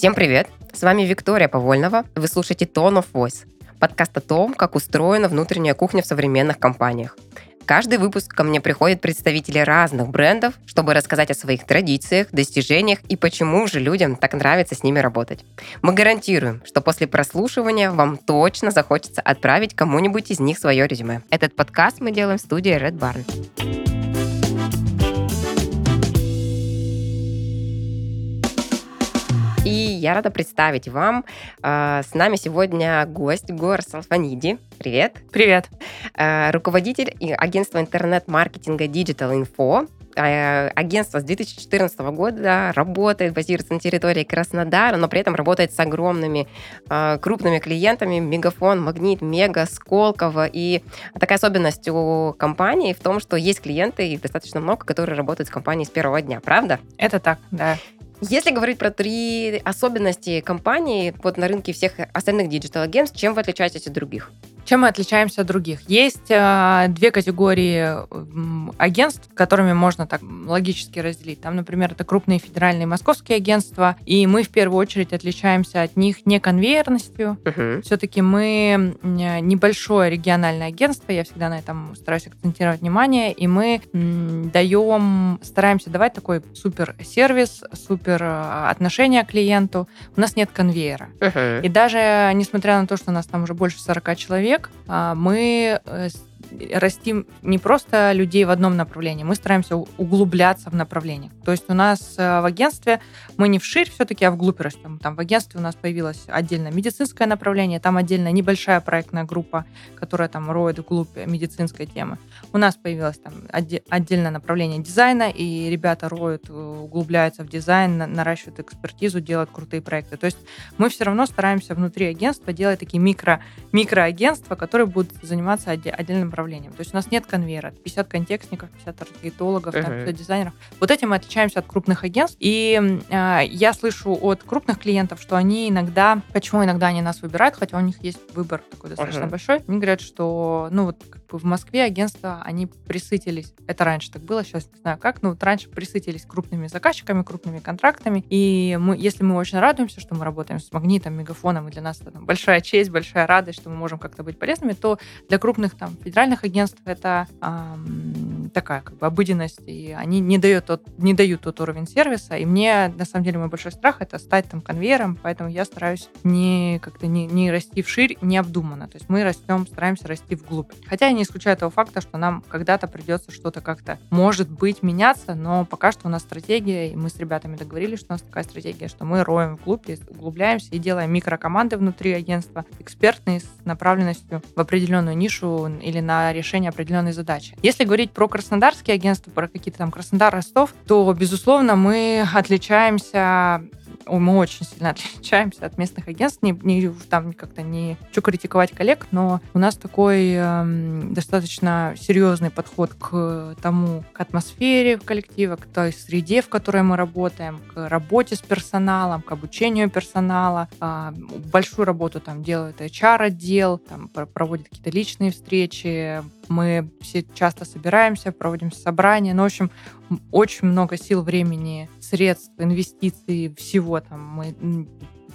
Всем привет! С вами Виктория Повольнова. Вы слушаете Tone of Voice, подкаст о том, как устроена внутренняя кухня в современных компаниях. Каждый выпуск ко мне приходят представители разных брендов, чтобы рассказать о своих традициях, достижениях и почему же людям так нравится с ними работать. Мы гарантируем, что после прослушивания вам точно захочется отправить кому-нибудь из них свое резюме. Этот подкаст мы делаем в студии Red Barn. И я рада представить вам, э, с нами сегодня гость Гор Салфаниди. Привет. Привет. Э, руководитель агентства интернет-маркетинга Digital Info. Э, агентство с 2014 года работает, базируется на территории Краснодара, но при этом работает с огромными крупными клиентами, Мегафон, Магнит, Мега, Сколково. И такая особенность у компании в том, что есть клиенты, их достаточно много, которые работают с компанией с первого дня, правда? Это так, да. Если говорить про три особенности компании вот на рынке всех остальных digital-агентств, чем вы отличаетесь от других? Чем мы отличаемся от других? Есть э, две категории э, агентств, которыми можно так логически разделить. Там, например, это крупные федеральные московские агентства, и мы в первую очередь отличаемся от них не конвейерностью. Uh-huh. Все-таки мы небольшое региональное агентство, я всегда на этом стараюсь акцентировать внимание, и мы м, даем, стараемся давать такой супер сервис, супер э, отношение к клиенту. У нас нет конвейера. Uh-huh. И даже несмотря на то, что у нас там уже больше 40 человек, а, мы э, растим не просто людей в одном направлении, мы стараемся углубляться в направлениях. То есть у нас э, в агентстве мы не вширь все-таки, а вглубь растем. Там в агентстве у нас появилось отдельное медицинское направление, там отдельная небольшая проектная группа, которая там роет вглубь медицинской темы. У нас появилось там отдельное направление дизайна, и ребята роют, э, углубляются в дизайн, наращивают экспертизу, делают крутые проекты. То есть мы все равно стараемся внутри агентства делать такие микро, микроагентства, которые будут заниматься отдельным направлением. То есть у нас нет конвейера. 50 контекстников, 50 таргетологов, uh-huh. 50 дизайнеров. Вот этим мы отличаемся от крупных агентств. И э, я слышу от крупных клиентов, что они иногда, почему иногда они нас выбирают, хотя у них есть выбор такой достаточно uh-huh. большой, они говорят, что, ну вот в Москве агентства, они присытились. Это раньше так было, сейчас не знаю как, но вот раньше присытились крупными заказчиками, крупными контрактами. И мы, если мы очень радуемся, что мы работаем с Магнитом, Мегафоном, и для нас это там, большая честь, большая радость, что мы можем как-то быть полезными, то для крупных там федеральных агентств это эм, такая как бы обыденность, и они не дают, тот, не дают тот уровень сервиса. И мне, на самом деле, мой большой страх это стать там конвейером, поэтому я стараюсь не как-то не, не расти вширь необдуманно. То есть мы растем, стараемся расти вглубь. Хотя я не исключаю того факта, что нам когда-то придется что-то как-то, может быть, меняться, но пока что у нас стратегия, и мы с ребятами договорились, что у нас такая стратегия, что мы роем вглубь, углубляемся и делаем микрокоманды внутри агентства, экспертные с направленностью в определенную нишу или на решение определенной задачи. Если говорить про краснодарские агентства, про какие-то там Краснодар-Ростов, то, безусловно, мы отличаемся мы очень сильно отличаемся от местных агентств. Не, не там как-то не хочу критиковать коллег, но у нас такой э, достаточно серьезный подход к тому, к атмосфере в коллективе, к той среде, в которой мы работаем, к работе с персоналом, к обучению персонала. Э, большую работу там делает HR-отдел, там проводит какие-то личные встречи, мы все часто собираемся, проводим собрания. Ну, в общем, очень много сил, времени, средств, инвестиций, всего там мы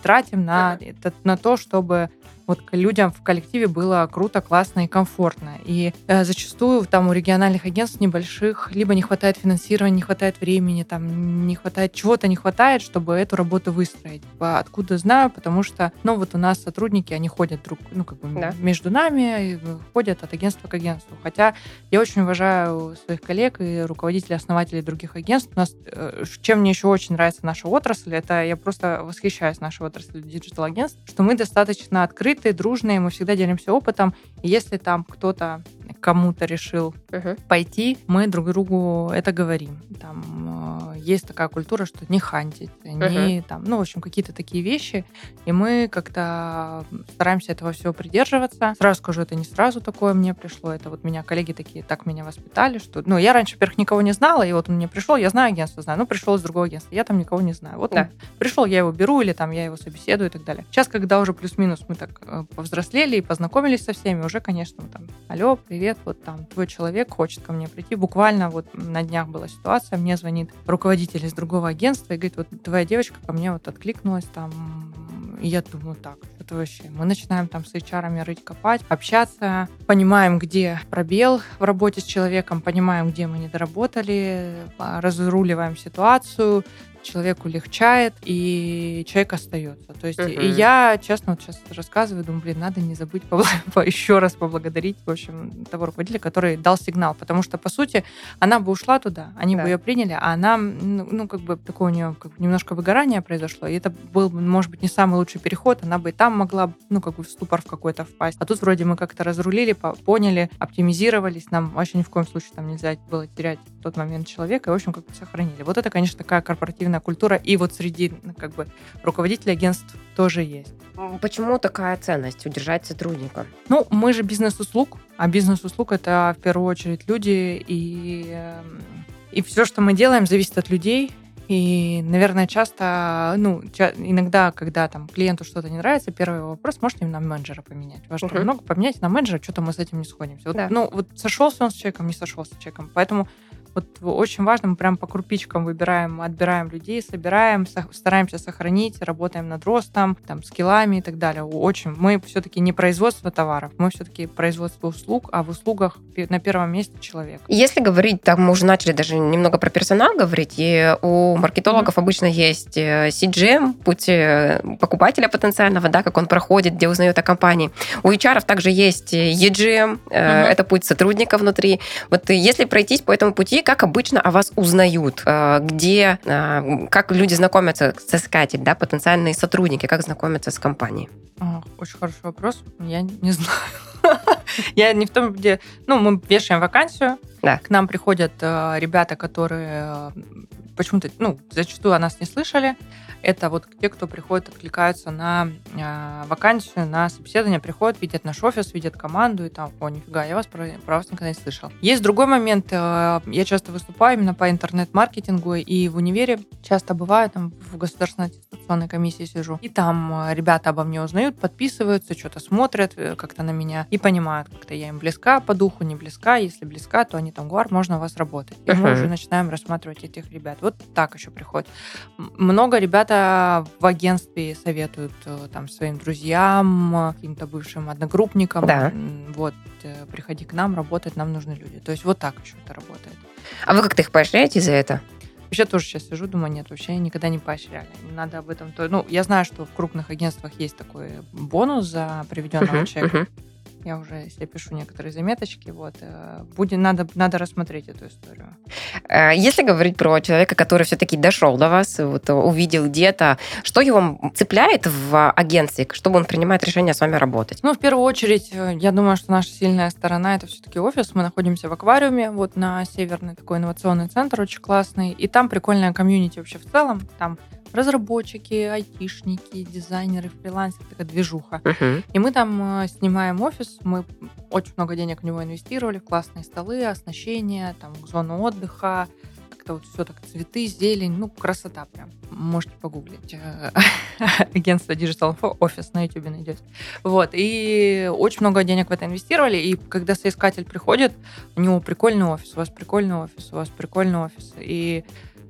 тратим на, это, на то, чтобы вот людям в коллективе было круто, классно и комфортно. И э, зачастую там у региональных агентств небольших либо не хватает финансирования, не хватает времени, там не хватает чего-то, не хватает, чтобы эту работу выстроить. Откуда знаю? Потому что, ну вот у нас сотрудники, они ходят друг, ну как бы да. между нами, ходят от агентства к агентству. Хотя я очень уважаю своих коллег и руководителей, основателей других агентств. У нас, э, чем мне еще очень нравится наша отрасль, это я просто восхищаюсь нашей отраслью digital-агентств, что мы достаточно открыты открытые, дружные, мы всегда делимся опытом. И если там кто-то кому-то решил uh-huh. пойти, мы друг другу это говорим. Там э, есть такая культура, что не хантить, uh-huh. там, ну, в общем, какие-то такие вещи. И мы как-то стараемся этого всего придерживаться. Сразу скажу, это не сразу такое мне пришло. Это вот меня коллеги такие так меня воспитали, что, ну, я раньше, во-первых, никого не знала, и вот он мне пришел, я знаю агентство, знаю, ну, пришел из другого агентства, я там никого не знаю. Вот да. он пришел, я его беру, или там я его собеседую и так далее. Сейчас, когда уже плюс-минус мы так повзрослели и познакомились со всеми, уже, конечно, там, алло, привет, вот там твой человек человек хочет ко мне прийти. Буквально вот на днях была ситуация, мне звонит руководитель из другого агентства и говорит, вот твоя девочка ко мне вот откликнулась там, и я думаю, так, это вообще. Мы начинаем там с HR рыть, копать, общаться, понимаем, где пробел в работе с человеком, понимаем, где мы недоработали, разруливаем ситуацию, человеку легчает, и человек остается. То есть, uh-huh. и я, честно, вот сейчас рассказываю, думаю, блин, надо не забыть еще раз поблагодарить, в общем, того руководителя, который дал сигнал, потому что, по сути, она бы ушла туда, они да. бы ее приняли, а она, ну, ну, как бы, такое у нее как бы, немножко выгорание произошло, и это был, может быть, не самый лучший переход, она бы и там могла, ну, как бы, в ступор в какой-то впасть. А тут вроде мы как-то разрулили, поняли, оптимизировались, нам вообще ни в коем случае там нельзя было терять в тот момент человека, и, в общем, как-то сохранили. Вот это, конечно, такая корпоративная корпоративная культура, и вот среди ну, как бы руководителей агентств тоже есть. Почему такая ценность удержать сотрудника? Ну, мы же бизнес-услуг, а бизнес-услуг это в первую очередь люди, и, эм, и все, что мы делаем, зависит от людей, и, наверное, часто, ну, иногда, когда там клиенту что-то не нравится, первый вопрос, можете на менеджера поменять? Важно uh-huh. много поменять на менеджера, что-то мы с этим не сходимся. Вот, да. Ну, вот сошелся он с человеком, не сошелся с человеком. Поэтому вот очень важно, мы прям по крупичкам выбираем, отбираем людей, собираем, стараемся сохранить, работаем над ростом, там, скиллами и так далее. Очень. Мы все-таки не производство товаров, мы все-таки производство услуг, а в услугах на первом месте человек. Если говорить, там мы уже начали даже немного про персонал говорить, и у маркетологов mm-hmm. обычно есть э, CGM, путь э, покупателя потенциального, да, как он проходит, где узнает о компании. У HR также есть EGM, mm-hmm. это путь сотрудника внутри. Вот если пройтись по этому пути, как обычно о вас узнают? Э, где, э, как люди знакомятся с искателем, да, потенциальные сотрудники, как знакомятся с компанией? Очень хороший вопрос. Я не знаю. Я не в том, где... Ну, мы вешаем вакансию, да. к нам приходят э, ребята, которые почему-то, ну, зачастую о нас не слышали, это вот те, кто приходит, откликаются на э, вакансию, на собеседование, приходят, видят наш офис, видят команду, и там, о, нифига, я вас про, про вас никогда не слышал. Есть другой момент, э, я часто выступаю именно по интернет-маркетингу, и в универе. Часто бываю, там, в государственной аттестационной комиссии сижу, и там э, ребята обо мне узнают, подписываются, что-то смотрят э, как-то на меня и понимают, как-то я им близка по духу, не близка, если близка, то они там говорят, можно у вас работать. И uh-huh. мы уже начинаем рассматривать этих ребят. Вот так еще приходит. Много ребята в агентстве советуют э, там своим друзьям, каким-то бывшим одногруппникам, да. вот, э, приходи к нам, работать, нам нужны люди. То есть вот так еще это работает. А вы как-то их поощряете за это? Вообще тоже сейчас сижу, думаю, нет, вообще никогда не поощряли. Надо об этом... То... Ну, я знаю, что в крупных агентствах есть такой бонус за приведенного uh-huh, человека. Uh-huh. Я уже себе пишу некоторые заметочки. Вот. Э, будет, надо, надо рассмотреть эту историю. Э, если говорить про человека, который все-таки дошел до вас, вот, увидел где-то, что его цепляет в агентстве, чтобы он принимает решение с вами работать? Ну, в первую очередь, э, я думаю, что наша сильная сторона это все-таки офис. Мы находимся в аквариуме, вот на северный такой инновационный центр, очень классный. И там прикольная комьюнити вообще в целом. Там разработчики, айтишники, дизайнеры, фрилансеры, такая движуха. Uh-huh. И мы там э, снимаем офис, мы очень много денег в него инвестировали, в классные столы, оснащение, там зону отдыха, как-то вот все так, цветы, зелень, ну, красота прям. Можете погуглить. Агентство Digital Office на YouTube найдете. Вот, и очень много денег в это инвестировали, и когда соискатель приходит, у него прикольный офис, у вас прикольный офис, у вас прикольный офис, и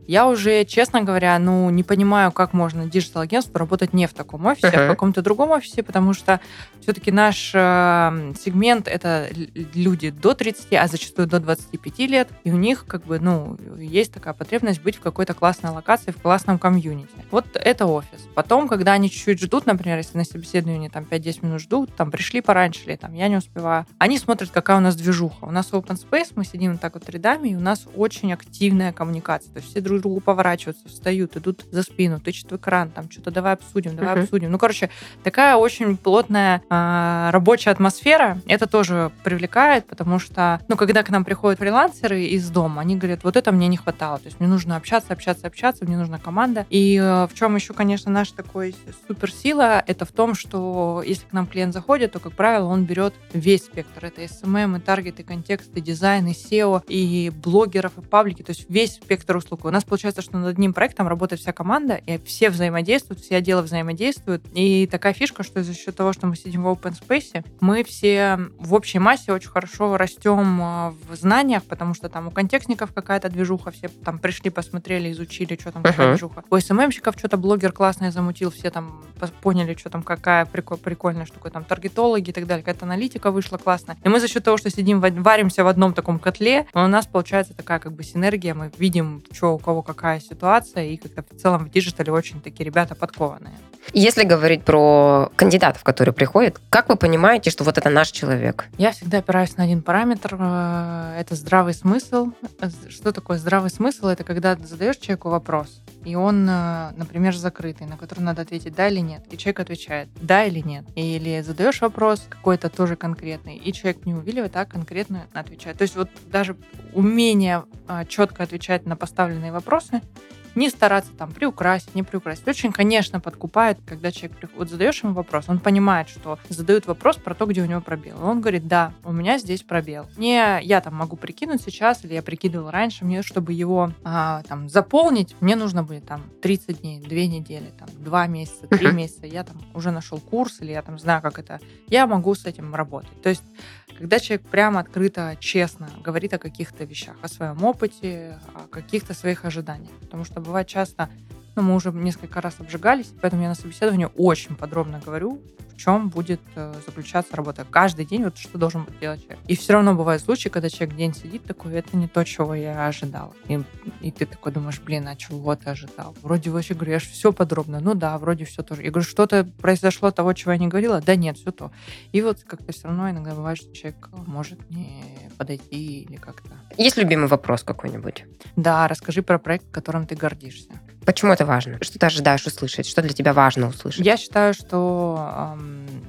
я уже, честно говоря, ну, не понимаю, как можно digital-агентству работать не в таком офисе, uh-huh. а в каком-то другом офисе, потому что все-таки наш э, сегмент — это люди до 30, а зачастую до 25 лет, и у них, как бы, ну, есть такая потребность быть в какой-то классной локации, в классном комьюнити. Вот это офис. Потом, когда они чуть-чуть ждут, например, если на собеседовании там 5-10 минут ждут, там пришли пораньше или там я не успеваю, они смотрят, какая у нас движуха. У нас open space, мы сидим так вот рядами, и у нас очень активная коммуникация. То есть все друг друг другу поворачиваются, встают, идут за спину, тычут в экран, там что-то давай обсудим, давай uh-huh. обсудим. Ну, короче, такая очень плотная а, рабочая атмосфера. Это тоже привлекает, потому что, ну, когда к нам приходят фрилансеры из дома, они говорят, вот это мне не хватало. То есть мне нужно общаться, общаться, общаться, мне нужна команда. И э, в чем еще, конечно, наша такой суперсила, это в том, что если к нам клиент заходит, то, как правило, он берет весь спектр. Это SMM, и таргеты, контексты, дизайн, и SEO, и блогеров, и паблики, то есть весь спектр услуг. У нас получается, что над одним проектом работает вся команда, и все взаимодействуют, все отделы взаимодействуют. И такая фишка, что за счет того, что мы сидим в open space, мы все в общей массе очень хорошо растем а, в знаниях, потому что там у контекстников какая-то движуха, все там пришли, посмотрели, изучили, что там uh-huh. какая движуха. У СММщиков что-то блогер классный замутил, все там поняли, что там какая прикол, прикольная штука, там таргетологи и так далее, какая-то аналитика вышла классная. И мы за счет того, что сидим, варимся в одном таком котле, у нас получается такая как бы синергия, мы видим, что у кого какая ситуация, и как-то в целом в диджитале очень такие ребята подкованные. Если говорить про кандидатов, которые приходят, как вы понимаете, что вот это наш человек? Я всегда опираюсь на один параметр. Э, это здравый смысл. Что такое здравый смысл? Это когда ты задаешь человеку вопрос, и он, э, например, закрытый, на который надо ответить да или нет. И человек отвечает да или нет. Или задаешь вопрос какой-то тоже конкретный, и человек не увиливает, а конкретно отвечает. То есть вот даже умение э, четко отвечать на поставленные вопросы не стараться там приукрасить, не приукрасить. Очень, конечно, подкупает, когда человек приходит, вот задаешь ему вопрос, он понимает, что задают вопрос про то, где у него пробел. И он говорит, да, у меня здесь пробел. Не я там могу прикинуть сейчас, или я прикидывал раньше, мне, чтобы его а, там заполнить, мне нужно будет там 30 дней, 2 недели, там 2 месяца, 3 месяца. Я там уже нашел курс, или я там знаю, как это. Я могу с этим работать. То есть когда человек прямо открыто, честно говорит о каких-то вещах, о своем опыте, о каких-то своих ожиданиях. Потому что бывает часто, ну, мы уже несколько раз обжигались, поэтому я на собеседовании очень подробно говорю, в чем будет э, заключаться работа. Каждый день вот что должен делать человек. И все равно бывают случаи, когда человек день сидит такой, это не то, чего я ожидал. И, и ты такой думаешь, блин, а чего ты ожидал? Вроде вообще же все подробно. Ну да, вроде все тоже. Я говорю, что-то произошло того, чего я не говорила? Да нет, все то. И вот как-то все равно иногда бывает, что человек может не подойти или как-то. Есть любимый вопрос какой-нибудь? Да, расскажи про проект, которым ты гордишься. Почему это важно? Что ты ожидаешь услышать? Что для тебя важно услышать? Я считаю, что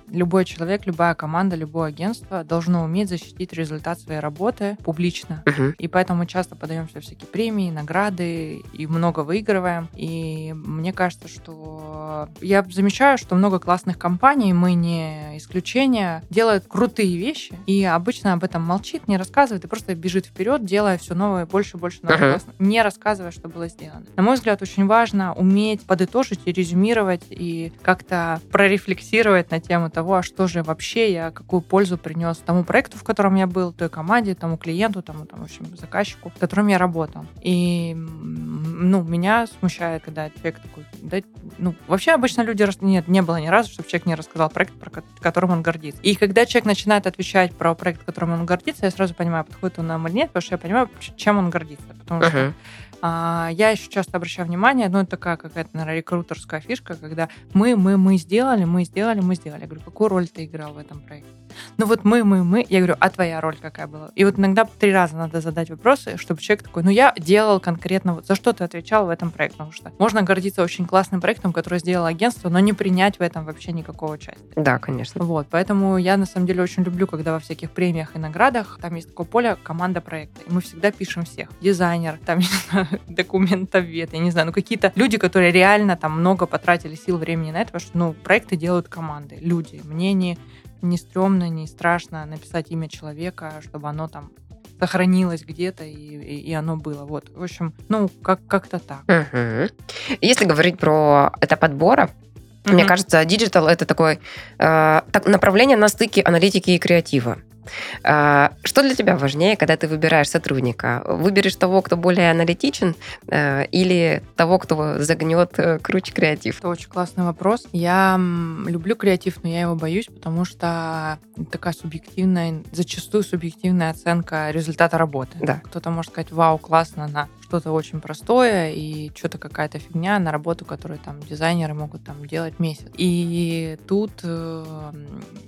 любой человек, любая команда, любое агентство должно уметь защитить результат своей работы публично. Uh-huh. И поэтому мы часто подаемся всякие премии, награды и много выигрываем. И мне кажется, что я замечаю, что много классных компаний, мы не исключение, делают крутые вещи. И обычно об этом молчит, не рассказывает и просто бежит вперед, делая все новое, больше, больше нового, uh-huh. не рассказывая, что было сделано. На мой взгляд, очень важно уметь подытожить и резюмировать и как-то прорефлексировать на тему того, а что же вообще я, какую пользу принес тому проекту, в котором я был, той команде, тому клиенту, тому, там, в общем, заказчику, с которым я работал. И, ну, меня смущает, когда человек такой, да, ну, вообще обычно люди, нет, не было ни разу, чтобы человек не рассказал проект, про которым он гордится. И когда человек начинает отвечать про проект, которым он гордится, я сразу понимаю, подходит он нам или нет, потому что я понимаю, чем он гордится. Потому uh-huh. что а, я еще часто обращаю внимание, ну, это такая какая-то, наверное, рекрутерская фишка, когда мы, мы, мы сделали, мы сделали, мы сделали. Я говорю, какую роль ты играл в этом проекте? Ну вот мы, мы, мы. Я говорю, а твоя роль какая была? И вот иногда три раза надо задать вопросы, чтобы человек такой, ну я делал конкретно, вот за что ты отвечал в этом проекте? Потому что можно гордиться очень классным проектом, который сделало агентство, но не принять в этом вообще никакого участия. Да, конечно. Вот, поэтому я на самом деле очень люблю, когда во всяких премиях и наградах там есть такое поле команда проекта. И мы всегда пишем всех. Дизайнер, там, не знаю, документовед, я не знаю, ну какие-то люди, которые реально там много потратили сил, времени на это, потому что, ну, проекты делают команды, люди. Мне не, не стрёмно, не страшно написать имя человека, чтобы оно там сохранилось где-то и, и, и оно было. Вот, в общем, ну, как, как-то так. Угу. Если говорить про этап отбора, мм Мне кажется, digital это такое э, так, направление на стыке аналитики и креатива. А, что для тебя важнее, когда ты выбираешь сотрудника? Выберешь того, кто более аналитичен, э, или того, кто загнет э, круче креатив? Это очень классный вопрос. Я люблю креатив, но я его боюсь, потому что такая субъективная, зачастую субъективная оценка результата работы. Да. Кто-то может сказать, вау, классно, на что-то очень простое и что-то какая-то фигня на работу, которую там дизайнеры могут там делать месяц. И тут э,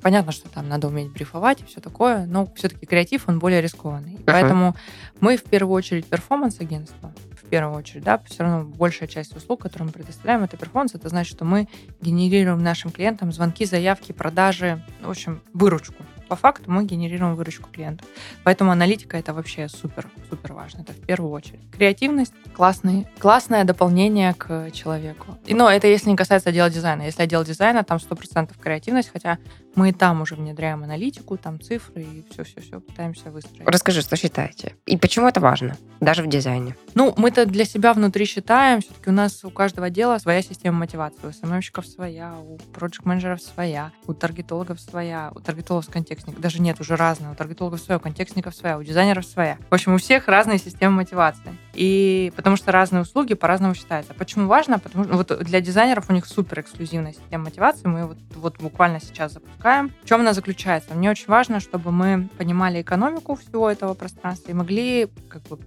понятно, что там надо уметь брифовать и все такое, но все-таки креатив, он более рискованный. Uh-huh. Поэтому мы в первую очередь перформанс-агентство, в первую очередь, да, все равно большая часть услуг, которые мы предоставляем, это перформанс, это значит, что мы генерируем нашим клиентам звонки, заявки, продажи, в общем, выручку. По факту мы генерируем выручку клиента. Поэтому аналитика это вообще супер, супер важно. Это в первую очередь. Креативность классный, классное дополнение к человеку. И, но это если не касается отдела дизайна. Если отдел дизайна, там 100% креативность, хотя мы и там уже внедряем аналитику, там цифры и все-все-все пытаемся выстроить. Расскажи, что считаете? И почему это важно, даже в дизайне? Ну, мы-то для себя внутри считаем, все-таки у нас у каждого отдела своя система мотивации. У СММщиков своя, у проект-менеджеров своя, у таргетологов своя, у таргетологов с контекстников, даже нет, уже разные, у таргетологов своя, у контекстников своя, у дизайнеров своя. В общем, у всех разные системы мотивации. И потому что разные услуги по-разному считаются. Почему важно? Потому что вот для дизайнеров у них супер эксклюзивная система мотивации. Мы вот, вот буквально сейчас запускаем. В чем она заключается? Мне очень важно, чтобы мы понимали экономику всего этого пространства и могли как бы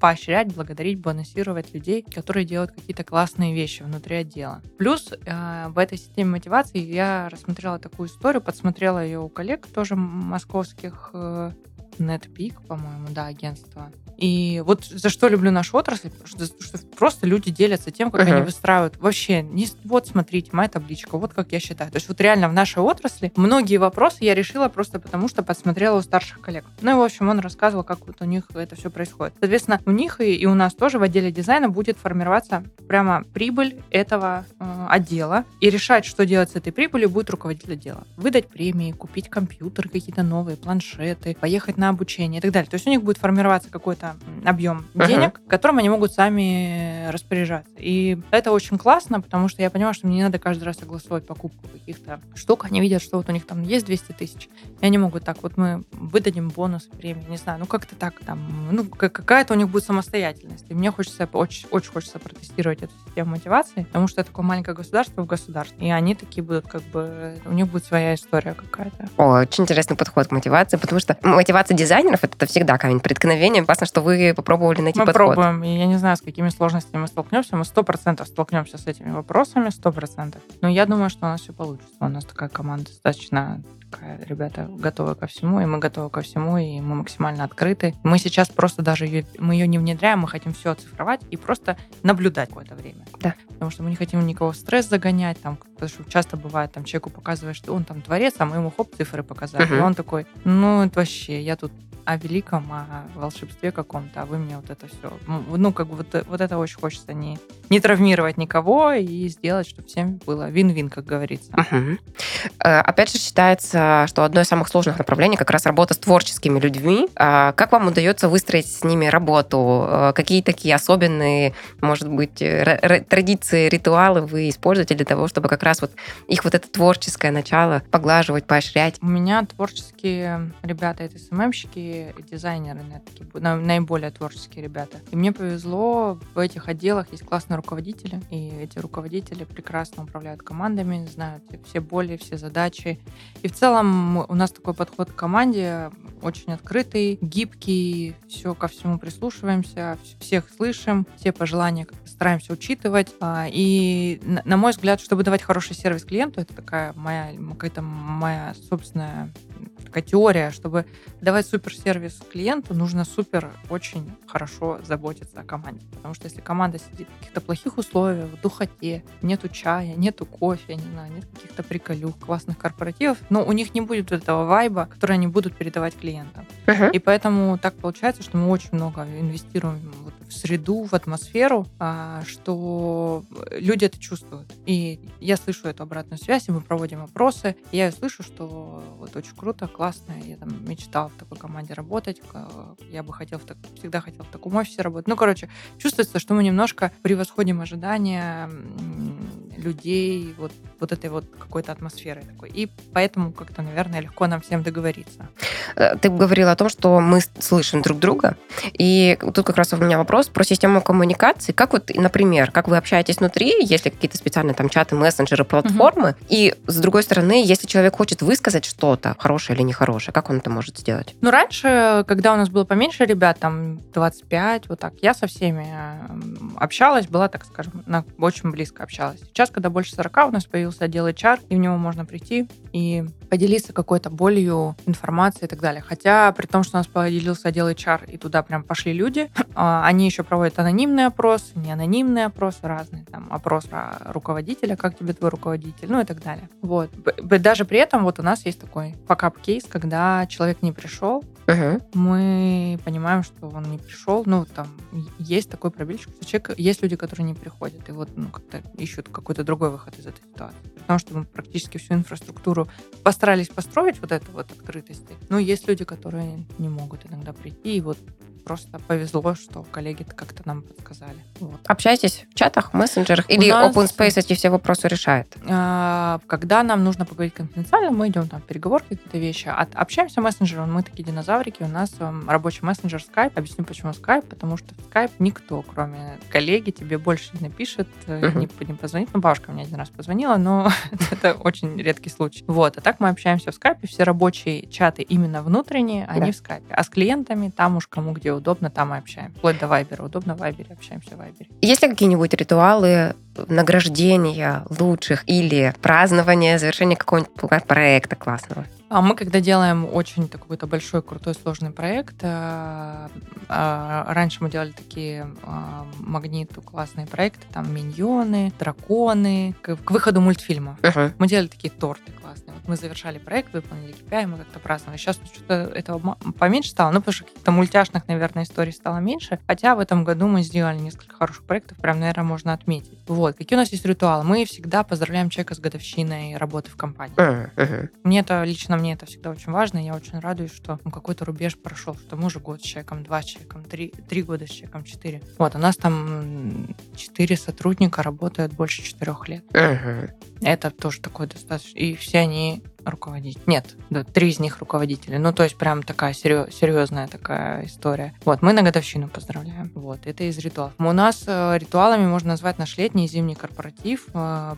поощрять, благодарить, бонусировать людей, которые делают какие-то классные вещи внутри отдела. Плюс э, в этой системе мотивации я рассмотрела такую историю, подсмотрела ее у коллег тоже московских, э, NetPeak, по-моему, да, агентство. И вот за что люблю нашу отрасль, что, что просто люди делятся тем, как uh-huh. они выстраивают. Вообще, не, вот смотрите, моя табличка, вот как я считаю. То есть вот реально в нашей отрасли многие вопросы я решила просто потому, что посмотрела у старших коллег. Ну и, в общем, он рассказывал, как вот у них это все происходит. Соответственно, у них и, и у нас тоже в отделе дизайна будет формироваться прямо прибыль этого э, отдела. И решать, что делать с этой прибылью, будет руководитель отдела. Выдать премии, купить компьютер, какие-то новые планшеты, поехать на обучение и так далее. То есть у них будет формироваться какой-то объем денег, uh-huh. которым они могут сами распоряжаться. И это очень классно, потому что я понимаю, что мне не надо каждый раз согласовывать покупку каких-то штук. Они видят, что вот у них там есть 200 тысяч, и они могут так, вот мы выдадим бонус, премии, не знаю, ну как-то так там, ну какая-то у них будет самостоятельность. И мне хочется, очень, очень хочется протестировать эту систему мотивации, потому что это такое маленькое государство в государстве, и они такие будут как бы, у них будет своя история какая-то. О, очень интересный подход к мотивации, потому что мотивация дизайнеров это всегда камень преткновения. Классно, что вы попробовали найти мы подход. Мы пробуем, и я не знаю, с какими сложностями мы столкнемся. Мы сто процентов столкнемся с этими вопросами, сто процентов. Но я думаю, что у нас все получится. У нас такая команда достаточно такая, ребята готовы ко всему, и мы готовы ко всему, и мы максимально открыты. Мы сейчас просто даже ее, мы ее не внедряем, мы хотим все оцифровать и просто наблюдать какое-то время. Да. Потому что мы не хотим никого в стресс загонять, там, потому что часто бывает, там, человеку показываешь, что он там творец, а мы ему хоп, цифры показали. Uh-huh. И он такой, ну, это вообще, я тут о великом, о волшебстве каком-то, а вы мне вот это все... Ну, как бы вот, вот это очень хочется не, не травмировать никого и сделать, чтобы всем было вин-вин, как говорится. Угу. Опять же, считается, что одно из самых сложных направлений как раз работа с творческими людьми. А как вам удается выстроить с ними работу? Э, какие такие особенные, может быть, традиции, ритуалы вы используете для того, чтобы как раз вот их вот это творческое начало поглаживать, поощрять? У меня творческие ребята, это СММщики, дизайнеры, наиболее творческие ребята. И мне повезло, в этих отделах есть классные руководители, и эти руководители прекрасно управляют командами, знают все боли, все задачи. И в целом у нас такой подход к команде очень открытый, гибкий, все ко всему прислушиваемся, всех слышим, все пожелания стараемся учитывать. А, и, на мой взгляд, чтобы давать хороший сервис клиенту, это такая моя какая-то моя собственная такая теория, чтобы давать суперсервис клиенту, нужно супер очень хорошо заботиться о команде. Потому что если команда сидит в каких-то плохих условиях, в духоте, нету чая, нету кофе, не знаю, нет каких-то приколюх, классных корпоративов, но у них не будет этого вайба, который они будут передавать клиентам. Uh-huh. И поэтому так получается, что мы очень много инвестируем вот в среду, в атмосферу, а, что люди это чувствуют. И я слышу эту обратную связь, и мы проводим опросы, и я слышу, что вот очень круто, классно, я там мечтала в такой команде работать, я бы хотел в так, всегда хотел в таком офисе работать. Ну, короче, чувствуется, что мы немножко превосходим ожидания людей вот, вот этой вот какой-то атмосферы такой. И поэтому как-то, наверное, легко нам всем договориться. Э, ты говорила о том, что мы слышим друг друга. И тут как раз у меня вопрос про систему коммуникации. Как вот, например, как вы общаетесь внутри, если какие-то специальные там чаты, мессенджеры, платформы, угу. и с другой стороны, если человек хочет высказать что-то, хорошее или нехорошее, как он это может сделать? Ну, раньше, когда у нас было поменьше ребят, там 25, вот так, я со всеми общалась, была, так скажем, очень близко общалась. Сейчас, когда больше 40, у нас появился отдел HR, и в него можно прийти и поделиться какой-то болью, информацией и так далее. Хотя, при том, что у нас поделился отдел HR, и туда прям пошли люди, а, они еще проводят анонимный опрос, не анонимный опрос, разный, там, опрос руководителя, как тебе твой руководитель, ну и так далее. Вот. Даже при этом вот у нас есть такой факап-кейс, когда человек не пришел, uh-huh. мы понимаем, что он не пришел, ну, там, есть такой пробельчик, что человек, есть люди, которые не приходят, и вот, ну, как-то ищут какой-то другой выход из этой ситуации. Потому что мы практически всю инфраструктуру постарались построить вот эту вот открытости. Но есть люди, которые не могут иногда прийти, и вот просто повезло, что коллеги как-то нам подсказали. Вот. Общайтесь в чатах, мессенджерах или нас... Open Space эти все вопросы решает? А, когда нам нужно поговорить конфиденциально, мы идем там в переговорки, какие-то вещи. От, общаемся мессенджером, мы такие динозаврики, у нас um, рабочий мессенджер Skype. Объясню, почему Skype, потому что в Skype никто, кроме коллеги, тебе больше не напишет, uh-huh. не, не позвонит. Ну, бабушка мне один раз позвонила, но это очень редкий случай. Вот, а так мы общаемся в Skype, все рабочие чаты именно внутренние, они в Skype. А с клиентами там уж кому где удобно, там и общаемся. Вплоть до Вайбера. Удобно в Вайбере, общаемся в Вайбере. Есть ли какие-нибудь ритуалы награждения лучших или празднования завершения какого-нибудь проекта классного? А мы, когда делаем очень какой-то большой, крутой, сложный проект, э, э, раньше мы делали такие э, магниту классные проекты, там миньоны, драконы, к, выходу мультфильма. Uh-huh. Мы делали такие торты классные. Вот мы завершали проект, выполнили KPI, мы как-то праздновали. Сейчас что-то этого поменьше стало, ну, потому что каких-то мультяшных, наверное, историй стало меньше. Хотя в этом году мы сделали несколько хороших проектов, прям, наверное, можно отметить. Вот. Какие у нас есть ритуалы? Мы всегда поздравляем человека с годовщиной работы в компании. Uh-huh. Мне это лично мне это всегда очень важно. Я очень радуюсь, что ну, какой-то рубеж прошел, что мы уже год с человеком, два с человеком, три, три года с человеком, четыре. Вот, у нас там четыре сотрудника работают больше четырех лет. Uh-huh. Это тоже такое достаточно. И все они руководитель. Нет, да, три из них руководители. Ну, то есть прям такая серьезная такая история. Вот, мы на годовщину поздравляем. Вот, это из ритуалов. У нас э, ритуалами можно назвать наш летний и зимний корпоратив. Э,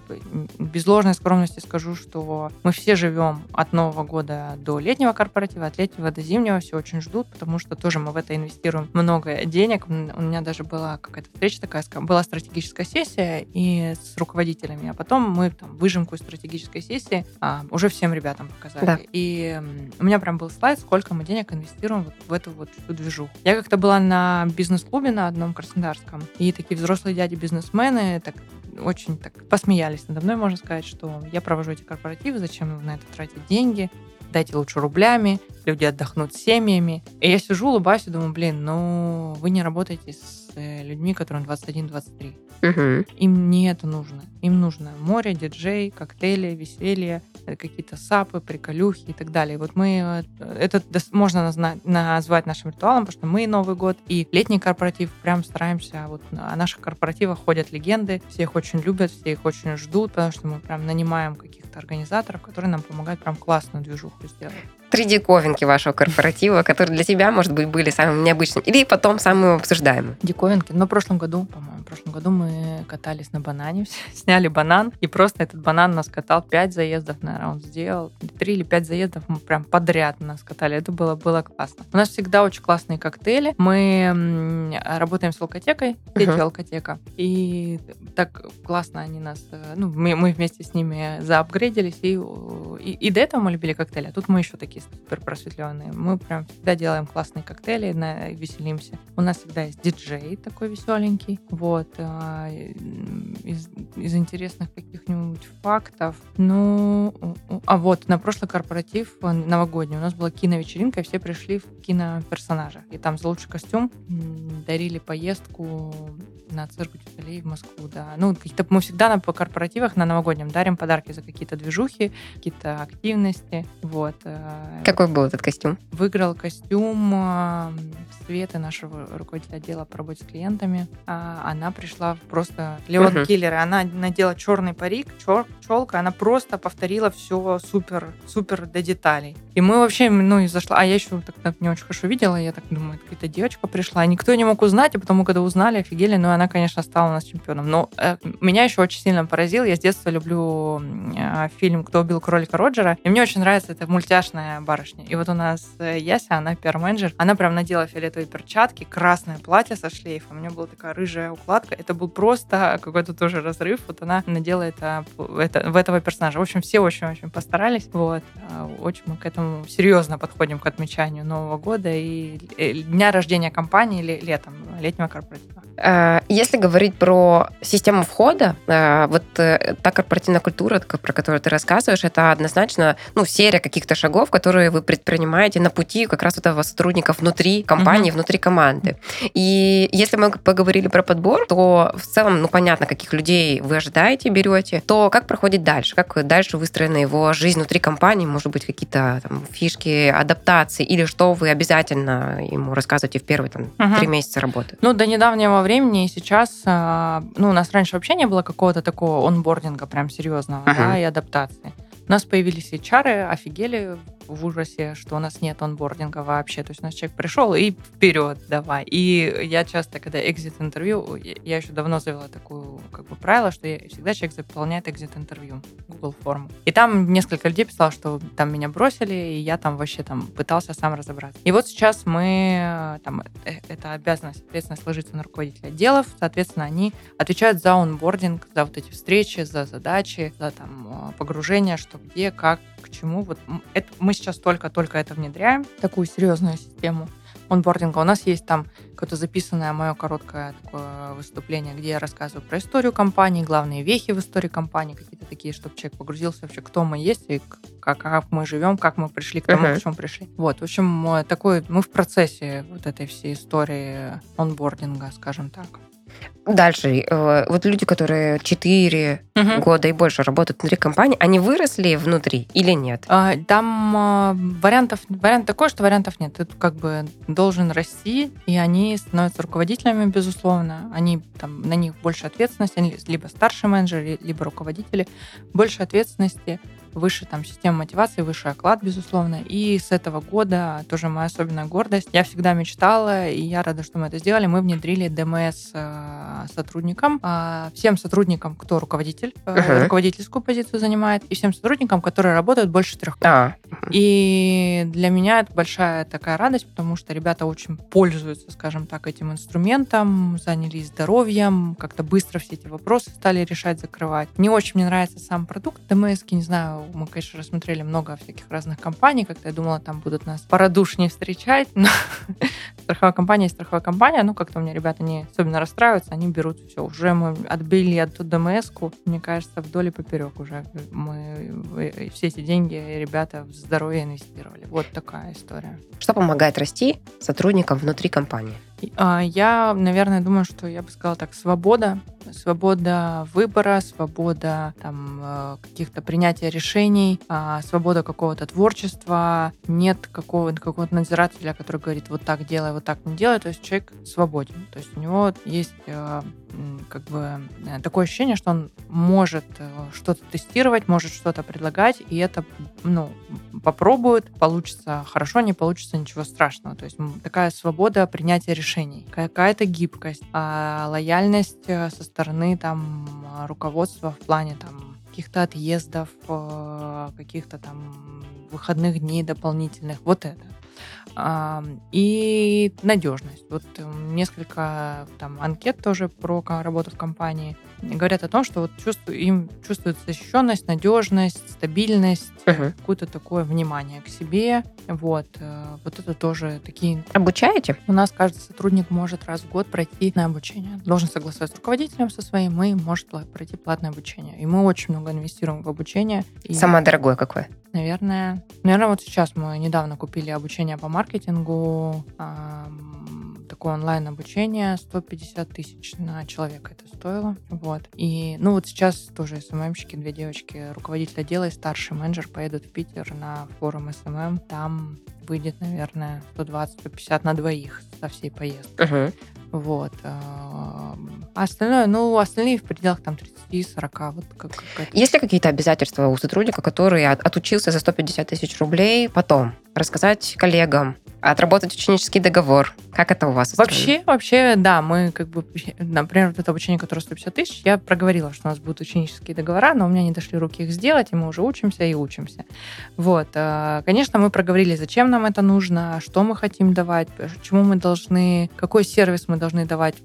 без ложной скромности скажу, что мы все живем от Нового года до летнего корпоратива, от летнего до зимнего все очень ждут, потому что тоже мы в это инвестируем много денег. У меня даже была какая-то встреча такая, была стратегическая сессия и с руководителями, а потом мы там выжимку из стратегической сессии а, уже всем ребятам показали. Да. И у меня прям был слайд, сколько мы денег инвестируем вот в эту вот всю движуху. Я как-то была на бизнес-клубе на одном краснодарском, и такие взрослые дяди-бизнесмены так очень так посмеялись надо мной, можно сказать, что я провожу эти корпоративы, зачем на это тратить деньги, дайте лучше рублями, люди отдохнут с семьями. И я сижу, улыбаюсь и думаю, блин, ну вы не работаете с э, людьми, которым 21-23. Угу. Им не это нужно. Им нужно море, диджей, коктейли, веселье, э, какие-то сапы, приколюхи и так далее. вот мы, э, это можно назвать нашим ритуалом, потому что мы Новый год и летний корпоратив прям стараемся, вот о наших корпоративах ходят легенды, все их очень любят, все их очень ждут, потому что мы прям нанимаем каких-то организаторов, которые нам помогают прям классную движуху сделать три диковинки вашего корпоратива, которые для тебя, может быть, были самыми необычными, или потом самыми обсуждаемыми? Диковинки? Ну, в прошлом году, по-моему, в прошлом году мы катались на банане, сняли банан, и просто этот банан нас катал пять заездов, наверное, он сделал. Три или пять заездов мы прям подряд нас катали. Это было, было классно. У нас всегда очень классные коктейли. Мы работаем с алкотекой, сетью uh-huh. алкотека, и так классно они нас, э, ну, мы, мы вместе с ними заапгрейдились, и, и, и до этого мы любили коктейли, а тут мы еще такие супер просветленные. Мы прям всегда делаем классные коктейли, на, веселимся. У нас всегда есть диджей такой веселенький. Вот. Из, из интересных каких-нибудь фактов. Ну, а вот, на прошлый корпоратив новогодний у нас была киновечеринка, и все пришли в киноперсонажа. И там за лучший костюм дарили поездку на цирк Дюсалей в Москву, да. Ну, какие-то мы всегда на по корпоративах на новогоднем дарим подарки за какие-то движухи, какие-то активности, вот. Э. Какой был этот костюм? Выиграл костюм э, Светы, нашего руководителя отдела по работе с клиентами. А она пришла просто Леон uh-huh. Киллер, она надела черный парик, чер, челка, она просто повторила все супер, супер до деталей. И мы вообще, ну, и зашла, а я еще так, так не очень хорошо видела, я так думаю, какая-то девочка пришла, никто не мог узнать, а потом, когда узнали, офигели, но она, конечно, стала у нас чемпионом. Но э, меня еще очень сильно поразил. Я с детства люблю э, фильм «Кто убил кролика Роджера». И мне очень нравится эта мультяшная барышня. И вот у нас э, Яся, она пиар-менеджер. Она прям надела фиолетовые перчатки, красное платье со шлейфом. У нее была такая рыжая укладка. Это был просто какой-то тоже разрыв. Вот она надела это, это в этого персонажа. В общем, все очень-очень постарались. Вот. А, очень мы к этому серьезно подходим к отмечанию Нового года и дня рождения компании или летом, летнего корпоратива. Э, если говорить про систему входа, э, вот э, та корпоративная культура, про которую ты рассказываешь, это однозначно ну, серия каких-то шагов, которые вы предпринимаете на пути как раз этого сотрудников внутри компании, mm-hmm. внутри команды. И если мы поговорили про подбор, то в целом, ну, понятно, каких людей вы ожидаете, берете, то как проходит дальше? Как дальше выстроена его жизнь внутри компании? Может быть, какие-то там, фишки, адаптации? Или что вы обязательно ему рассказываете в первые там, mm-hmm. три месяца работы? Ну, до недавнего времени и сейчас, а, ну, у нас раньше вообще не было какого-то такого онбординга прям серьезного, uh-huh. да, и адаптации. У нас появились HR, офигели в ужасе, что у нас нет онбординга вообще. То есть у нас человек пришел и вперед давай. И я часто, когда экзит-интервью, я еще давно завела такую как бы правило, что я, всегда человек заполняет экзит-интервью, Google форму. И там несколько людей писало, что там меня бросили, и я там вообще там пытался сам разобраться. И вот сейчас мы, там, э, это обязанность, ответственность ложится на руководителя отделов, соответственно, они отвечают за онбординг, за вот эти встречи, за задачи, за там погружение, что где, как, к чему. Вот это, мы сейчас только-только это внедряем, такую серьезную систему онбординга. У нас есть там какое-то записанное мое короткое такое выступление, где я рассказываю про историю компании, главные вехи в истории компании, какие-то такие, чтобы человек погрузился вообще, кто мы есть и как, как мы живем, как мы пришли к тому, uh-huh. к чему пришли. Вот, в общем, такой, мы в процессе вот этой всей истории онбординга, скажем так. Дальше, э, вот люди, которые 4 угу. года и больше работают внутри компании, они выросли внутри или нет? А, там а, вариантов, вариант такой, что вариантов нет. Ты как бы должен расти, и они становятся руководителями, безусловно. Они там, на них больше ответственности, они либо старшие менеджеры, либо руководители, больше ответственности выше там система мотивации, выше оклад, безусловно. И с этого года тоже моя особенная гордость. Я всегда мечтала, и я рада, что мы это сделали. Мы внедрили ДМС э, сотрудникам, а, всем сотрудникам, кто руководитель, uh-huh. руководительскую позицию занимает, и всем сотрудникам, которые работают больше трех лет. Uh-huh. И для меня это большая такая радость, потому что ребята очень пользуются, скажем так, этим инструментом, занялись здоровьем, как-то быстро все эти вопросы стали решать, закрывать. Не очень мне нравится сам продукт ДМС, не знаю, мы, конечно, рассмотрели много всяких разных компаний, как-то я думала, там будут нас порадушнее встречать, но страховая компания есть страховая компания, ну, как-то у меня ребята не особенно расстраиваются, они берут все, уже мы отбили от дмс мне кажется, вдоль и поперек уже мы все эти деньги ребята в здоровье инвестировали. Вот такая история. Что помогает расти сотрудникам внутри компании? А, я, наверное, думаю, что я бы сказала так, свобода, свобода выбора, свобода там, э, каких-то принятия решений, а, свобода какого-то творчества, нет какого-то какого надзирателя, который говорит, вот так делай, вот так не делай, то есть человек свободен, то есть у него есть э, как бы э, такое ощущение, что он может что-то тестировать, может что-то предлагать, и это, ну, попробует, получится хорошо, не получится ничего страшного. То есть такая свобода принятия решений, какая-то гибкость, а лояльность со стороны там руководства в плане там каких-то отъездов, э, каких-то там выходных дней дополнительных. Вот это. И надежность. Вот несколько там анкет тоже про работу в компании говорят о том, что вот чувствую, им чувствуется защищенность, надежность, стабильность, uh-huh. какое-то такое внимание к себе. Вот. Э, вот это тоже такие... Обучаете? У нас каждый сотрудник может раз в год пройти на обучение. Должен согласовать с руководителем со своим и может пройти платное обучение. И мы очень много инвестируем в обучение. И... Самое дорогое какое? Наверное, наверное, вот сейчас мы недавно купили обучение по маркетингу, такое онлайн-обучение, 150 тысяч на человека это стоило. Вот. И, ну, вот сейчас тоже СММщики, две девочки, руководитель отдела и старший менеджер поедут в Питер на форум SMM. Там выйдет, наверное, 120-150 на двоих со всей поездкой. Uh-huh. Вот. А остальное, ну, остальные в пределах там 30-40. Вот как, как Есть ли какие-то обязательства у сотрудника, который отучился за 150 тысяч рублей, потом рассказать коллегам, отработать ученический договор. Как это у вас? Устроено? Вообще, вообще, да, мы как бы, например, вот это обучение, которое 150 тысяч, я проговорила, что у нас будут ученические договора, но у меня не дошли руки их сделать, и мы уже учимся и учимся. Вот. Э, конечно, мы проговорили, зачем нам это нужно, что мы хотим давать, чему мы должны, какой сервис мы должны давать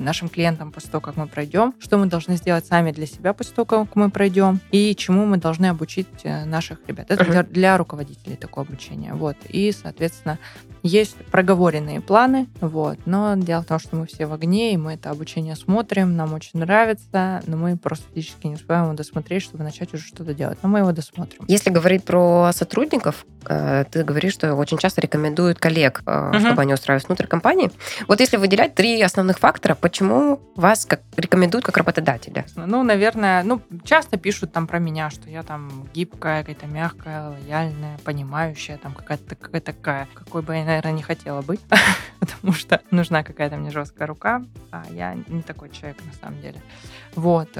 нашим клиентам после того, как мы пройдем, что мы должны сделать сами для себя после того, как мы пройдем, и чему мы должны обучить э, наших ребят. Это uh-huh. для, для руководителей такое обучение. Вот. И, соответственно, есть проговоренные планы, вот, но дело в том, что мы все в огне, и мы это обучение смотрим, нам очень нравится, но мы просто физически не успеваем его досмотреть, чтобы начать уже что-то делать. Но мы его досмотрим. Если говорить про сотрудников, э, ты говоришь, что очень часто рекомендуют коллег, угу. чтобы они устраивались внутрь компании. Вот если выделять три основных фактора, почему вас как рекомендуют как работодателя? Ну, наверное, ну, часто пишут там про меня, что я там гибкая, какая-то мягкая, лояльная, понимающая, там какая-то какая такая, какой бы я наверное, не хотела быть, потому что нужна какая-то мне жесткая рука, а я не такой человек на самом деле. Вот.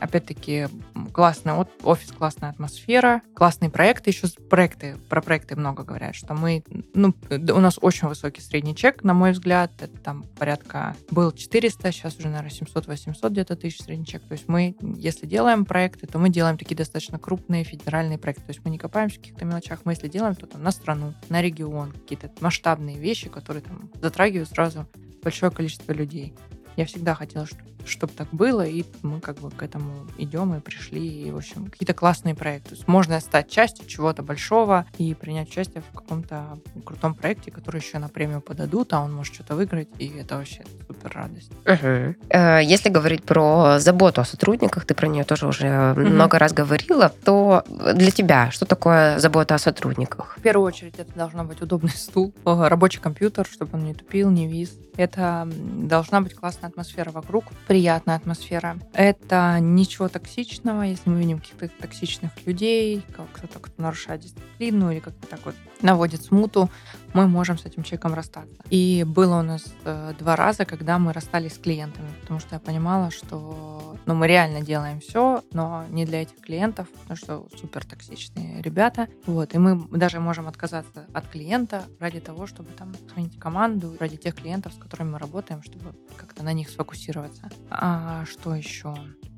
Опять-таки, классный офис, классная атмосфера, классные проекты. Еще проекты, про проекты много говорят, что мы, ну, у нас очень высокий средний чек, на мой взгляд, это там порядка, был 400, сейчас уже, наверное, 700-800 где-то тысяч средний чек. То есть мы, если делаем проекты, то мы делаем такие достаточно крупные федеральные проекты. То есть мы не копаемся в каких-то мелочах, мы если делаем, то там на страну, на регион, какие-то масштабные вещи, которые там затрагивают сразу большое количество людей. Я всегда хотела, чтобы так было, и мы как бы к этому идем и пришли, и, в общем, какие-то классные проекты. То есть можно стать частью чего-то большого и принять участие в каком-то крутом проекте, который еще на премию подадут, а он может что-то выиграть, и это вообще супер радость. Угу. Если говорить про заботу о сотрудниках, ты про нее тоже уже угу. много раз говорила, то для тебя что такое забота о сотрудниках? В первую очередь это должна быть удобный стул, рабочий компьютер, чтобы он не тупил, не вис. Это должна быть классная атмосфера вокруг, приятная атмосфера. Это ничего токсичного, если мы видим каких-то токсичных людей, кто-то кто нарушает дисциплину или как-то так вот наводит смуту, мы можем с этим человеком расстаться. И было у нас э, два раза, когда мы расстались с клиентами, потому что я понимала, что ну, мы реально делаем все, но не для этих клиентов, потому что супер токсичные ребята. Вот, и мы даже можем отказаться от клиента ради того, чтобы там сохранить команду, ради тех клиентов, с которыми мы работаем, чтобы как-то на них сфокусироваться. А что еще?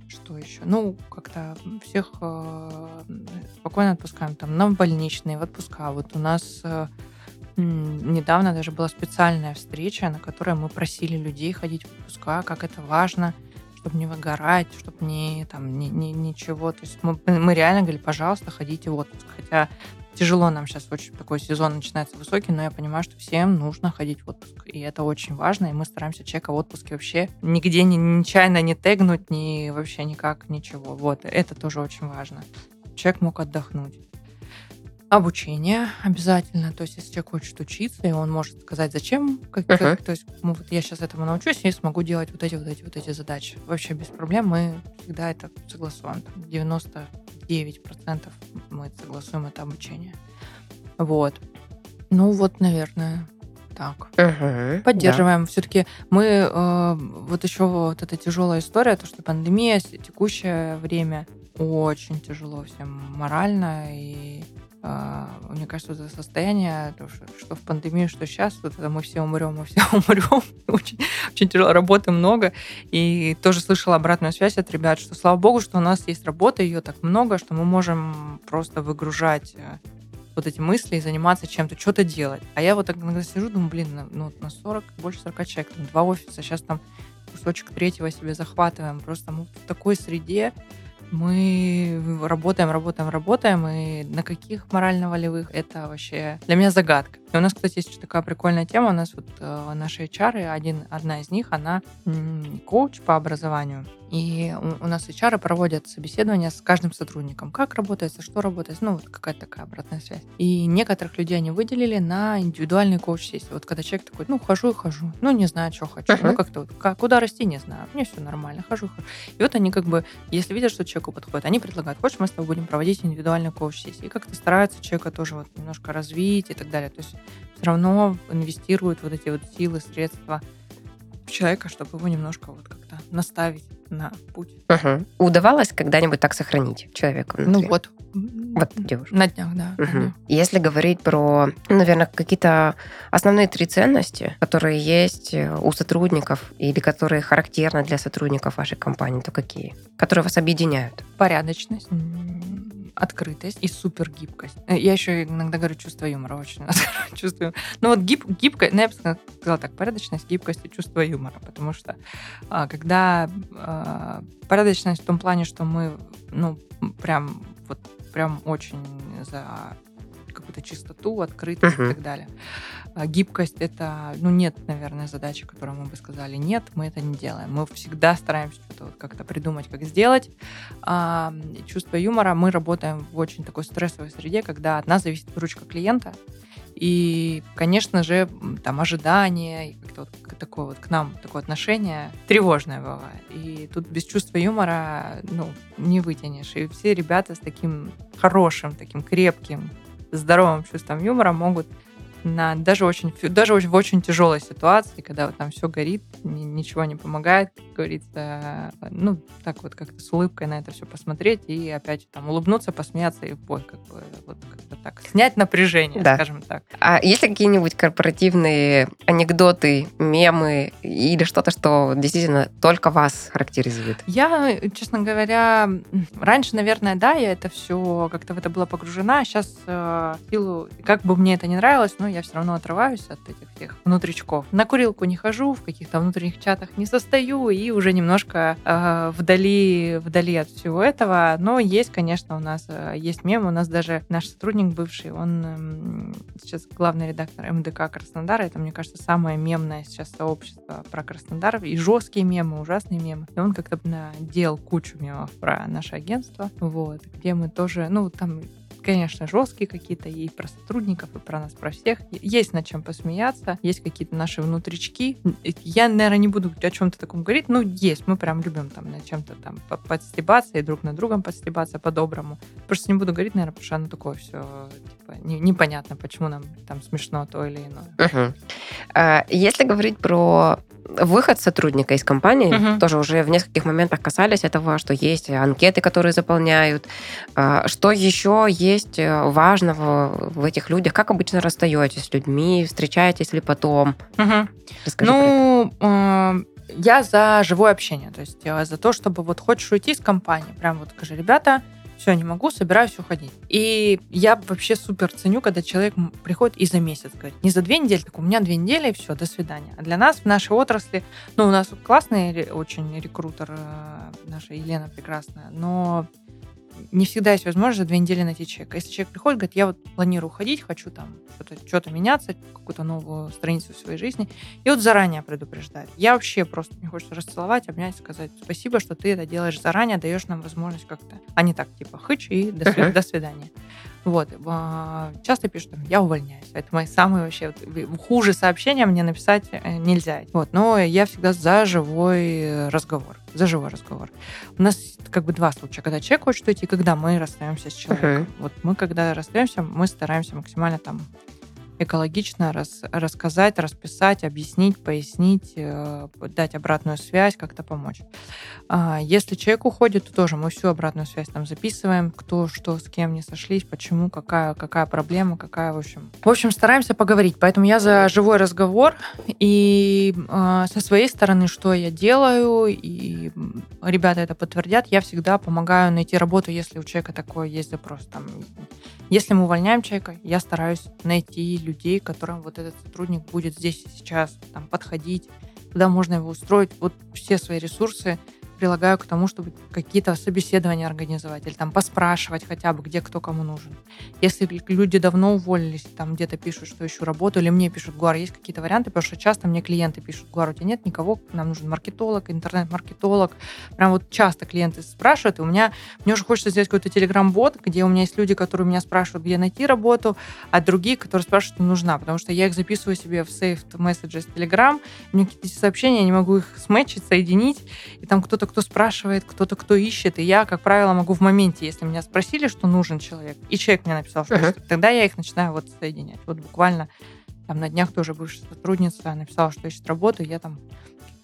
Что еще? Ну, как-то всех э, спокойно отпускаем там на больничные, в отпуска. Вот у нас э, недавно даже была специальная встреча, на которой мы просили людей ходить в отпуска, как это важно, чтобы не выгорать, чтобы не там ни, ни, ничего. То есть мы, мы реально говорили, пожалуйста, ходите в отпуск. Хотя тяжело нам сейчас очень такой сезон начинается высокий, но я понимаю, что всем нужно ходить в отпуск. И это очень важно, и мы стараемся человека в отпуске вообще нигде не, нечаянно не тегнуть, ни вообще никак, ничего. Вот, это тоже очень важно. Человек мог отдохнуть. Обучение обязательно. То есть, если человек хочет учиться, и он может сказать, зачем, как, uh-huh. как, то есть, ну, вот я сейчас этому научусь и смогу делать вот эти, вот эти, вот эти задачи. Вообще без проблем мы всегда это согласуем. 99% мы согласуем это обучение. Вот. Ну вот, наверное, так. Угу, Поддерживаем. Да. Все-таки мы э, вот еще вот эта тяжелая история, то что пандемия, текущее время очень тяжело всем морально и мне кажется, это состояние, что в пандемию, что сейчас, вот это мы все умрем, мы все умрем. очень, очень тяжело, работы много. И тоже слышала обратную связь от ребят, что слава богу, что у нас есть работа, ее так много, что мы можем просто выгружать э, вот эти мысли и заниматься чем-то, что-то делать. А я вот так иногда сижу, думаю, блин, ну, на 40, больше 40 человек, там два офиса, сейчас там кусочек третьего себе захватываем. Просто мы в такой среде, мы работаем, работаем, работаем, и на каких морально-волевых это вообще для меня загадка. И у нас, кстати, есть такая прикольная тема. У нас вот э, наши HR, один, одна из них, она м- коуч по образованию. И у, у нас HR проводят собеседования с каждым сотрудником. Как работает, что работает, ну, вот какая-то такая обратная связь. И некоторых людей они выделили на индивидуальный коуч-сессии. Вот когда человек такой, ну, хожу и хожу, ну, не знаю, что хочу, uh-huh. ну, как-то вот, как, куда расти, не знаю, мне все нормально, хожу, хожу. И вот они как бы, если видят, что человеку подходит, они предлагают, хочешь, мы с тобой будем проводить индивидуальный коуч-сессии. И как-то стараются человека тоже вот немножко развить и так далее. То есть все равно инвестируют вот эти вот силы, средства человека, чтобы его немножко вот как-то наставить на путь. Угу. Удавалось когда-нибудь так сохранить человека внутри? Ну вот. Вот девушка. На днях, да. днях. Если говорить про, наверное, какие-то основные три ценности, которые есть э, у сотрудников или которые характерны для сотрудников вашей компании, то какие? Которые вас объединяют? Порядочность, открытость и супергибкость. Э, Я еще иногда говорю чувство юмора очень. чувствую. Ну вот гиб, гибкость, ну я бы сказала так, порядочность, гибкость и чувство юмора, потому что а, когда а, порядочность в том плане, что мы, ну, прям вот прям очень за какую-то чистоту, открытость Мгм. и так далее. А гибкость это, ну, нет, наверное, задачи, которую мы бы сказали, нет, мы это не делаем. Мы всегда стараемся что-то вот как-то придумать, как сделать. А, чувство юмора, мы работаем в очень такой стрессовой среде, когда от нас зависит ручка клиента. И, конечно же, там ожидания, и как-то вот такое вот к нам такое отношение тревожное бывает. И тут без чувства юмора, ну, не вытянешь. И все ребята с таким хорошим, таким крепким, здоровым чувством юмора могут на даже очень даже в очень тяжелой ситуации, когда вот там все горит, ни- ничего не помогает, как говорится, ну так вот как-то с улыбкой на это все посмотреть и опять там улыбнуться, посмеяться и ой, как бы вот как-то так снять напряжение, Да. скажем так. А есть ли какие-нибудь корпоративные анекдоты, мемы или что-то, что действительно только вас характеризует? Я, честно говоря, раньше, наверное, да, я это все как-то в это была погружена. Сейчас в силу, как бы мне это не нравилось, но я все равно отрываюсь от этих всех внутричков. На курилку не хожу, в каких-то внутренних чатах не состою и уже немножко э, вдали, вдали от всего этого. Но есть, конечно, у нас э, есть мемы. У нас даже наш сотрудник бывший, он эм, сейчас главный редактор МДК Краснодара. Это, мне кажется, самое мемное сейчас сообщество про Краснодар. И жесткие мемы, ужасные мемы. И он как-то делал кучу мемов про наше агентство, вот, где мы тоже, ну, там конечно, жесткие какие-то и про сотрудников, и про нас, про всех. Есть над чем посмеяться, есть какие-то наши внутрички. Я, наверное, не буду о чем-то таком говорить, но есть. Мы прям любим там над чем-то там по- подстебаться и друг над другом подстебаться по-доброму. Просто не буду говорить, наверное, потому что оно такое все типа, не- непонятно, почему нам там смешно то или иное. А, Если говорить про выход сотрудника из компании, Мгм. тоже уже в нескольких моментах касались этого, что есть анкеты, которые заполняют. А, Что еще есть э, важного в этих людях? Как обычно расстаетесь с людьми? Встречаетесь ли потом? Мгм. Расскажи. Ну, э, я за живое общение, то есть я за то, чтобы вот хочешь уйти из компании, прям вот скажи, ребята, все, не могу, собираюсь уходить. И я вообще супер ценю, когда человек приходит и за месяц говорит. Не за две недели, так у меня две недели, и все, до свидания. А для нас в нашей отрасли, ну, у нас классный очень рекрутер, э, наша Елена прекрасная, но не всегда есть возможность за две недели найти человека. Если человек приходит, говорит, я вот планирую уходить, хочу там что-то, что-то меняться, какую-то новую страницу в своей жизни, и вот заранее предупреждать. Я вообще просто мне хочется расцеловать, обнять, сказать спасибо, что ты это делаешь заранее, даешь нам возможность как-то, а не так, типа, хыч и до, сви- Мгм. до свидания. Вот. а, Часто пишут, я увольняюсь. Это мои самые вообще вот, хуже сообщения мне написать э, нельзя. Вот. Но я всегда за живой э, разговор. За живой разговор. У нас как бы два случая. Когда человек хочет уйти, и когда мы расстаемся с человеком. Вот мы, когда расстаемся, мы стараемся максимально там экологично рас- рассказать, расписать, объяснить, пояснить, э, дать обратную связь, как-то помочь. А, Если человек уходит, то тоже мы всю обратную связь там записываем, кто что, с кем не сошлись, почему, какая, какая проблема, какая, в общем. В общем, стараемся поговорить. Поэтому я за живой разговор. И э, со своей стороны, что я делаю, и ребята это подтвердят, я всегда помогаю найти работу, если у человека такой есть запрос. Там, если мы увольняем человека, я стараюсь найти людей, которым вот этот сотрудник будет здесь и сейчас там, подходить, куда можно его устроить. Вот все свои ресурсы прилагаю к тому, чтобы какие-то собеседования организовать или там поспрашивать хотя бы, где кто кому нужен. Если люди давно уволились, там где-то пишут, что ищу работу, или мне пишут, Гуар, есть какие-то варианты, потому что часто мне клиенты пишут, Гуар, у тебя нет никого, нам нужен маркетолог, интернет-маркетолог. Прям вот часто клиенты спрашивают, и у меня, мне уже хочется сделать какой-то телеграм-бот, где у меня есть люди, которые меня спрашивают, где найти работу, а другие, которые спрашивают, не нужна, потому что я их записываю себе в saved messages Telegram, у меня какие-то сообщения, я не могу их сметчить, соединить, и там кто-то, кто спрашивает, кто-то, кто ищет, и я, как правило, могу в моменте, если меня спросили, что нужен человек, и человек мне написал, что ищет, тогда я их начинаю вот соединять. Вот буквально там на днях тоже бывшая сотрудница написала, что ищет работу, и я там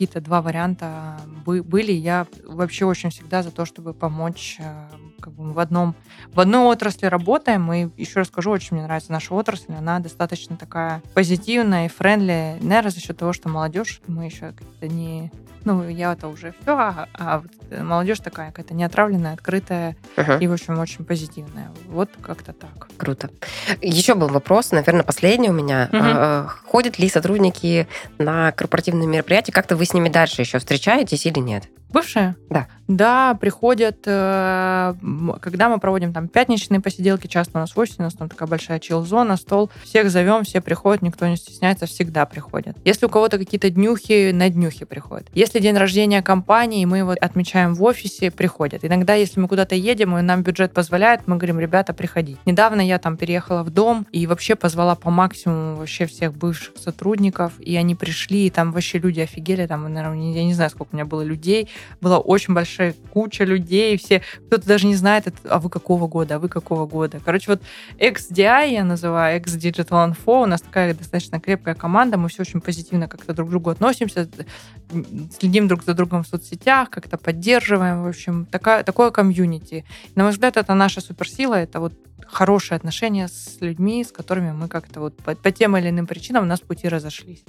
какие-то два варианта были. Я вообще очень всегда за то, чтобы помочь э, как бы мы в одном в одной отрасли работаем, и еще раз скажу, очень мне нравится наша отрасль, она достаточно такая позитивная и френдли, наверное, за счет того, что молодежь, мы еще как-то не ну, я это уже все, а, а вот молодежь такая какая-то неотравленная, открытая uh-huh. и, в общем, очень позитивная. Вот как-то так. Круто. Еще был вопрос, наверное, последний у меня. Uh-huh. Ходят ли сотрудники на корпоративные мероприятия? Как-то вы с ними дальше еще встречаетесь или нет? Бывшие? Да. Да, приходят, э, когда мы проводим там пятничные посиделки, часто у нас в офисе, у нас там такая большая чил-зона, стол, всех зовем, все приходят, никто не стесняется, всегда приходят. Если у кого-то какие-то днюхи, на днюхи приходят. Если день рождения компании, мы его отмечаем в офисе, приходят. Иногда, если мы куда-то едем, и нам бюджет позволяет, мы говорим, ребята, приходите. Недавно я там переехала в дом и вообще позвала по максимуму вообще всех бывших сотрудников, и они пришли, и там вообще люди офигели, там, наверное, я не знаю, сколько у меня было людей, была очень большая куча людей, все, кто-то даже не знает, а вы какого года, а вы какого года. Короче, вот XDI я называю, X Digital Info, у нас такая достаточно крепкая команда, мы все очень позитивно как-то друг к другу относимся, следим друг за другом в соцсетях, как-то поддерживаем, в общем, такая, такое комьюнити. На мой взгляд, это наша суперсила, это вот хорошие отношения с людьми, с которыми мы как-то вот по, по тем или иным причинам у нас пути разошлись.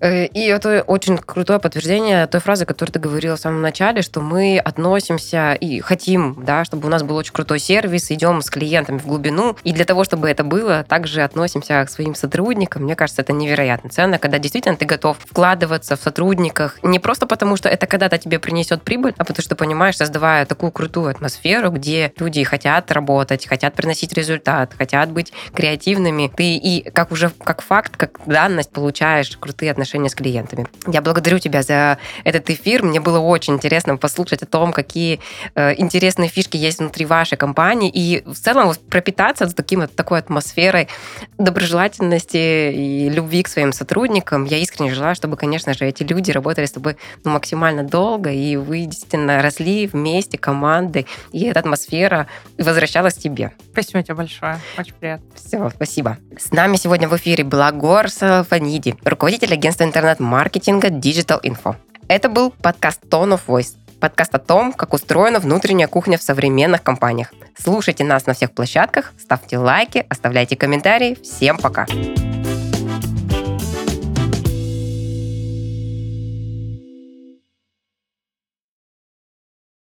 Э, и это очень крутое подтверждение той фразы, которую ты говорила в самом начале, что мы относимся и хотим, да, чтобы у нас был очень крутой сервис, идем с клиентами в глубину. И для того, чтобы это было, также относимся к своим сотрудникам. Мне кажется, это невероятно ценно, когда действительно ты готов вкладываться в сотрудниках не просто потому, что это когда-то тебе принесет прибыль, а потому что понимаешь, создавая такую крутую атмосферу, где люди хотят работать, хотят приносить результат, хотят быть креативными. Ты и как уже как факт, как данность получаешь крутые отношения отношения с клиентами. Я благодарю тебя за этот эфир. Мне было очень интересно послушать о том, какие э, интересные фишки есть внутри вашей компании и в целом вот пропитаться таким, вот, такой атмосферой доброжелательности и любви к своим сотрудникам. Я искренне желаю, чтобы, конечно же, эти люди работали с тобой ну, максимально долго, и вы действительно росли вместе командой, и эта атмосфера возвращалась тебе. Спасибо тебе большое. Очень приятно. Все, спасибо. С нами сегодня в эфире была Гор Салфаниди, руководитель агентства агентства интернет-маркетинга Digital Info. Это был подкаст Tone of Voice. Подкаст о том, как устроена внутренняя кухня в современных компаниях. Слушайте нас на всех площадках, ставьте лайки, оставляйте комментарии. Всем пока! Пока.